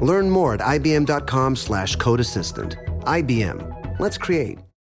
Learn more at ibm.com slash code assistant. IBM. Let's create.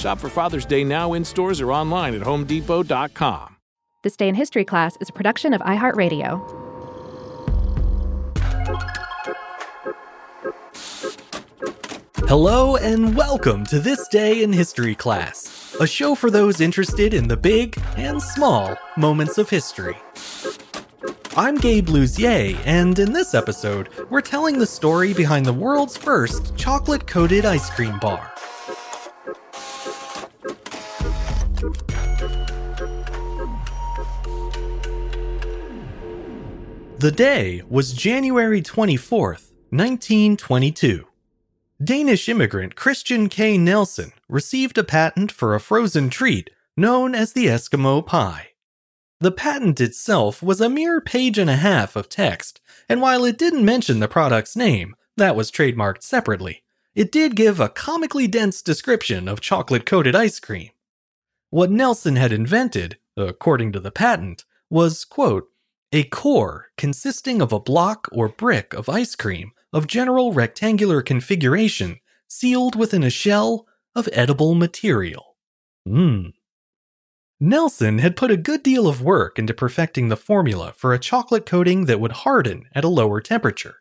Shop for Father's Day now in stores or online at homedepot.com. This Day in History class is a production of iHeartRadio. Hello and welcome to This Day in History class, a show for those interested in the big and small moments of history. I'm Gabe Luzier, and in this episode, we're telling the story behind the world's first chocolate coated ice cream bar. The day was January 24th, 1922. Danish immigrant Christian K. Nelson received a patent for a frozen treat known as the Eskimo pie. The patent itself was a mere page and a half of text, and while it didn't mention the product's name, that was trademarked separately, it did give a comically dense description of chocolate coated ice cream. What Nelson had invented, according to the patent, was, quote, a core consisting of a block or brick of ice cream of general rectangular configuration sealed within a shell of edible material. Mmm. Nelson had put a good deal of work into perfecting the formula for a chocolate coating that would harden at a lower temperature.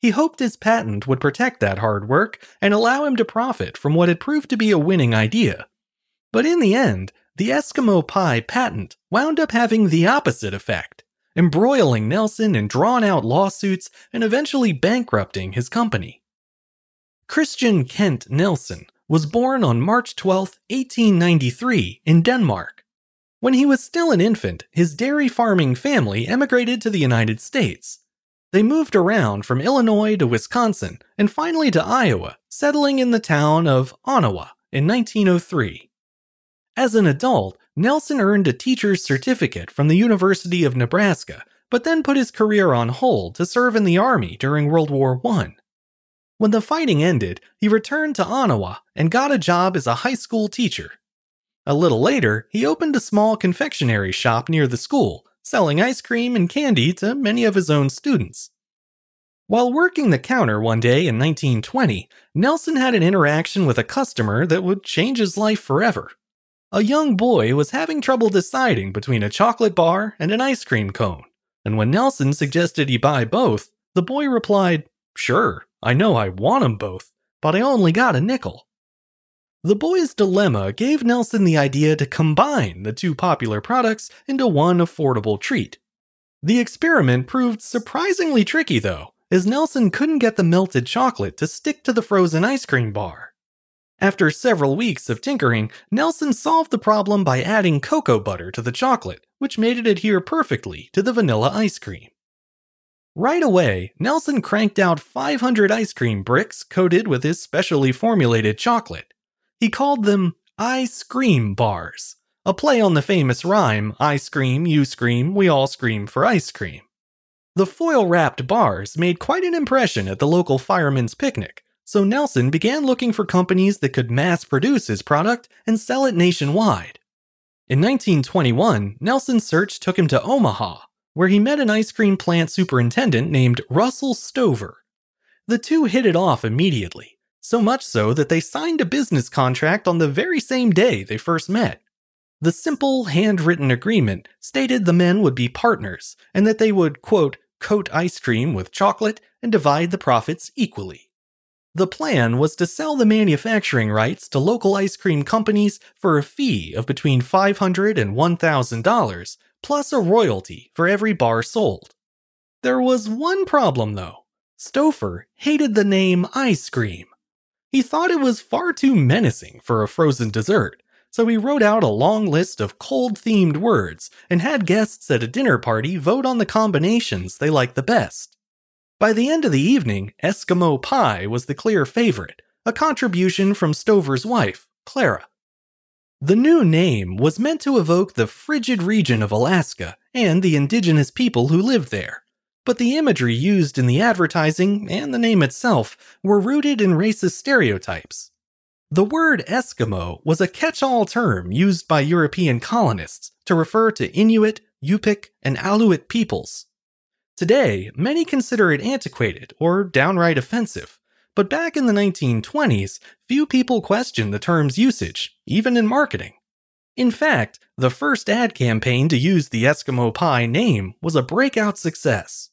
He hoped his patent would protect that hard work and allow him to profit from what had proved to be a winning idea. But in the end, the Eskimo pie patent wound up having the opposite effect embroiling Nelson in drawn out lawsuits and eventually bankrupting his company. Christian Kent Nelson was born on March 12, 1893, in Denmark. When he was still an infant, his dairy farming family emigrated to the United States. They moved around from Illinois to Wisconsin and finally to Iowa, settling in the town of Onawa in 1903. As an adult, Nelson earned a teacher's certificate from the University of Nebraska, but then put his career on hold to serve in the Army during World War I. When the fighting ended, he returned to Onawa and got a job as a high school teacher. A little later, he opened a small confectionery shop near the school, selling ice cream and candy to many of his own students. While working the counter one day in 1920, Nelson had an interaction with a customer that would change his life forever a young boy was having trouble deciding between a chocolate bar and an ice cream cone. And when Nelson suggested he buy both, the boy replied, Sure, I know I want 'em both, but I only got a nickel. The boy's dilemma gave Nelson the idea to combine the two popular products into one affordable treat. The experiment proved surprisingly tricky, though, as Nelson couldn't get the melted chocolate to stick to the frozen ice cream bar. After several weeks of tinkering, Nelson solved the problem by adding cocoa butter to the chocolate, which made it adhere perfectly to the vanilla ice cream. Right away, Nelson cranked out 500 ice cream bricks coated with his specially formulated chocolate. He called them I-Scream bars, a play on the famous rhyme I scream, you scream, we all scream for ice cream. The foil wrapped bars made quite an impression at the local fireman's picnic, so Nelson began looking for companies that could mass produce his product and sell it nationwide. In 1921, Nelson's search took him to Omaha, where he met an ice cream plant superintendent named Russell Stover. The two hit it off immediately, so much so that they signed a business contract on the very same day they first met. The simple, handwritten agreement stated the men would be partners and that they would, quote, coat ice cream with chocolate and divide the profits equally. The plan was to sell the manufacturing rights to local I-Scream companies for a fee of between $500 and $1,000, plus a royalty for every bar sold. There was one problem though. Stover hated the name ice cream. He thought it was far too menacing for a frozen dessert, so he wrote out a long list of cold themed words and had guests at a dinner party vote on the combinations they liked the best. By the end of the evening, Eskimo Pie was the clear favorite, a contribution from Stover's wife, Clara. The new name was meant to evoke the frigid region of Alaska and the indigenous people who lived there, but the imagery used in the advertising and the name itself were rooted in racist stereotypes. The word Eskimo was a catch all term used by European colonists to refer to Inuit, Yupik, and Aleut peoples. Today, many consider it antiquated or downright offensive, but back in the 1920s, few people questioned the term's usage, even in marketing. In fact, the first ad campaign to use the Eskimo Pie name was a breakout success.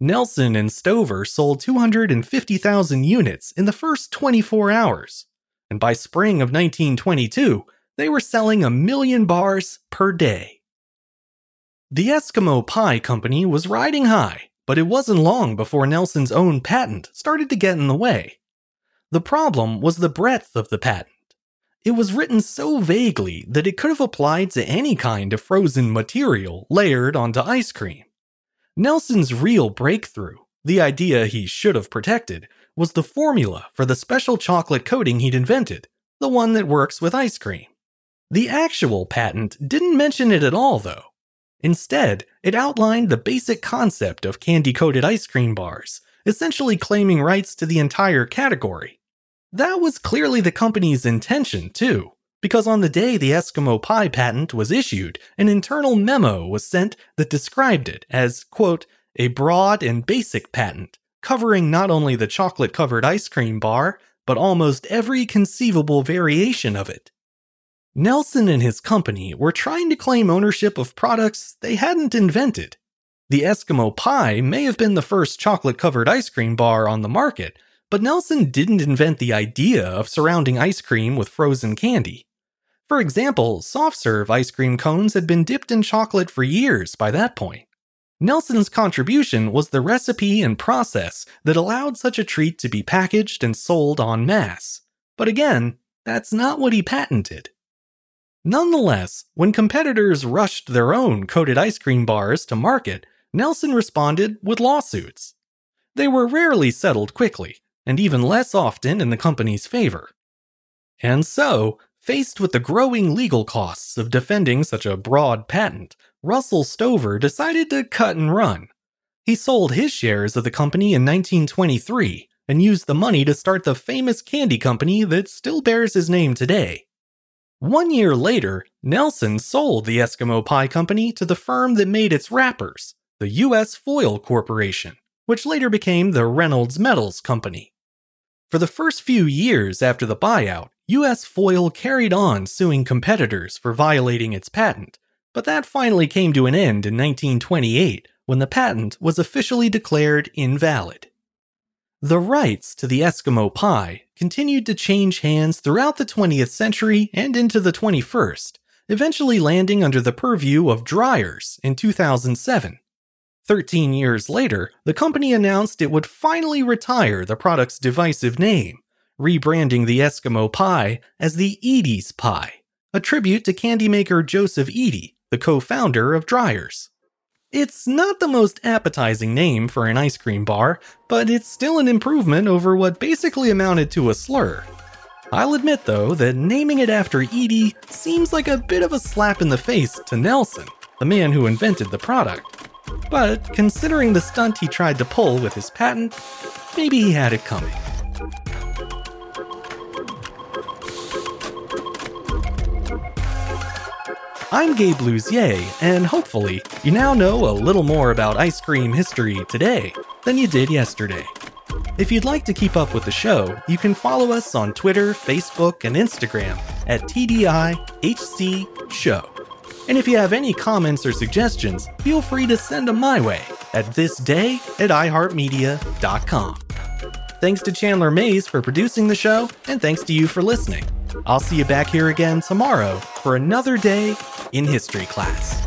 Nelson and Stover sold 250,000 units in the first 24 hours, and by spring of 1922, they were selling a million bars per day. The Eskimo Pie Company was riding high, but it wasn't long before Nelson's own patent started to get in the way. The problem was the breadth of the patent. It was written so vaguely that it could have applied to any kind of frozen material layered onto ice cream. Nelson's real breakthrough, the idea he should have protected, was the formula for the special chocolate coating he'd invented, the one that works with ice cream. The actual patent didn't mention it at all, though. Instead, it outlined the basic concept of candy coated ice cream bars, essentially claiming rights to the entire category. That was clearly the company's intention, too, because on the day the Eskimo Pie patent was issued, an internal memo was sent that described it as, quote, a broad and basic patent, covering not only the chocolate covered ice cream bar, but almost every conceivable variation of it. Nelson and his company were trying to claim ownership of products they hadn't invented. The Eskimo Pie may have been the first chocolate covered ice cream bar on the market, but Nelson didn't invent the idea of surrounding ice cream with frozen candy. For example, soft serve ice cream cones had been dipped in chocolate for years by that point. Nelson's contribution was the recipe and process that allowed such a treat to be packaged and sold en masse. But again, that's not what he patented. Nonetheless, when competitors rushed their own coated ice cream bars to market, Nelson responded with lawsuits. They were rarely settled quickly, and even less often in the company's favor. And so, faced with the growing legal costs of defending such a broad patent, Russell Stover decided to cut and run. He sold his shares of the company in 1923 and used the money to start the famous candy company that still bears his name today. One year later, Nelson sold the Eskimo Pie Company to the firm that made its wrappers, the U.S. Foil Corporation, which later became the Reynolds Metals Company. For the first few years after the buyout, U.S. Foil carried on suing competitors for violating its patent, but that finally came to an end in 1928 when the patent was officially declared invalid. The rights to the Eskimo pie continued to change hands throughout the 20th century and into the 21st, eventually landing under the purview of Dreyer's in 2007. Thirteen years later, the company announced it would finally retire the product's divisive name, rebranding the Eskimo pie as the Edy's Pie, a tribute to candy maker Joseph Edy, the co founder of Dreyer's. It's not the most appetizing name for an ice cream bar, but it's still an improvement over what basically amounted to a slur. I'll admit, though, that naming it after Edy seems like a bit of a slap in the face to Nelson, the man who invented the product. But considering the stunt he tried to pull with his patent, maybe he had it coming. I'm Gabe Luzier, and hopefully, you now know a little more about ice cream history today than you did yesterday. If you'd like to keep up with the show, you can follow us on Twitter, Facebook, and Instagram at TDIHC Show. And if you have any comments or suggestions, feel free to send them my way at thisday at iHeartMedia.com. Thanks to Chandler Mayes for producing the show, and thanks to you for listening. I'll see you back here again tomorrow for another day in history class.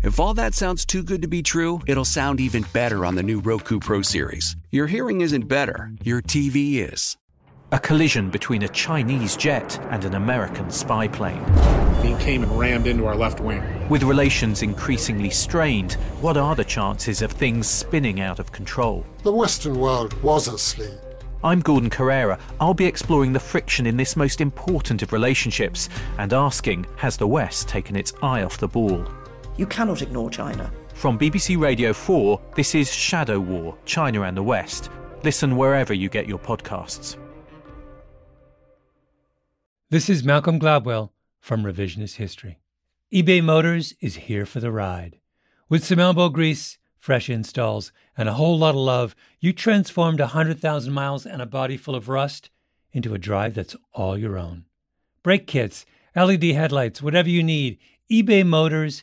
If all that sounds too good to be true, it'll sound even better on the new Roku Pro Series. Your hearing isn't better, your TV is. A collision between a Chinese jet and an American spy plane. He came and rammed into our left wing. With relations increasingly strained, what are the chances of things spinning out of control? The Western world was asleep. I'm Gordon Corera. I'll be exploring the friction in this most important of relationships and asking Has the West taken its eye off the ball? You cannot ignore China. From BBC Radio 4, this is Shadow War China and the West. Listen wherever you get your podcasts. This is Malcolm Gladwell from Revisionist History. eBay Motors is here for the ride. With some elbow grease, fresh installs, and a whole lot of love, you transformed 100,000 miles and a body full of rust into a drive that's all your own. Brake kits, LED headlights, whatever you need, eBay Motors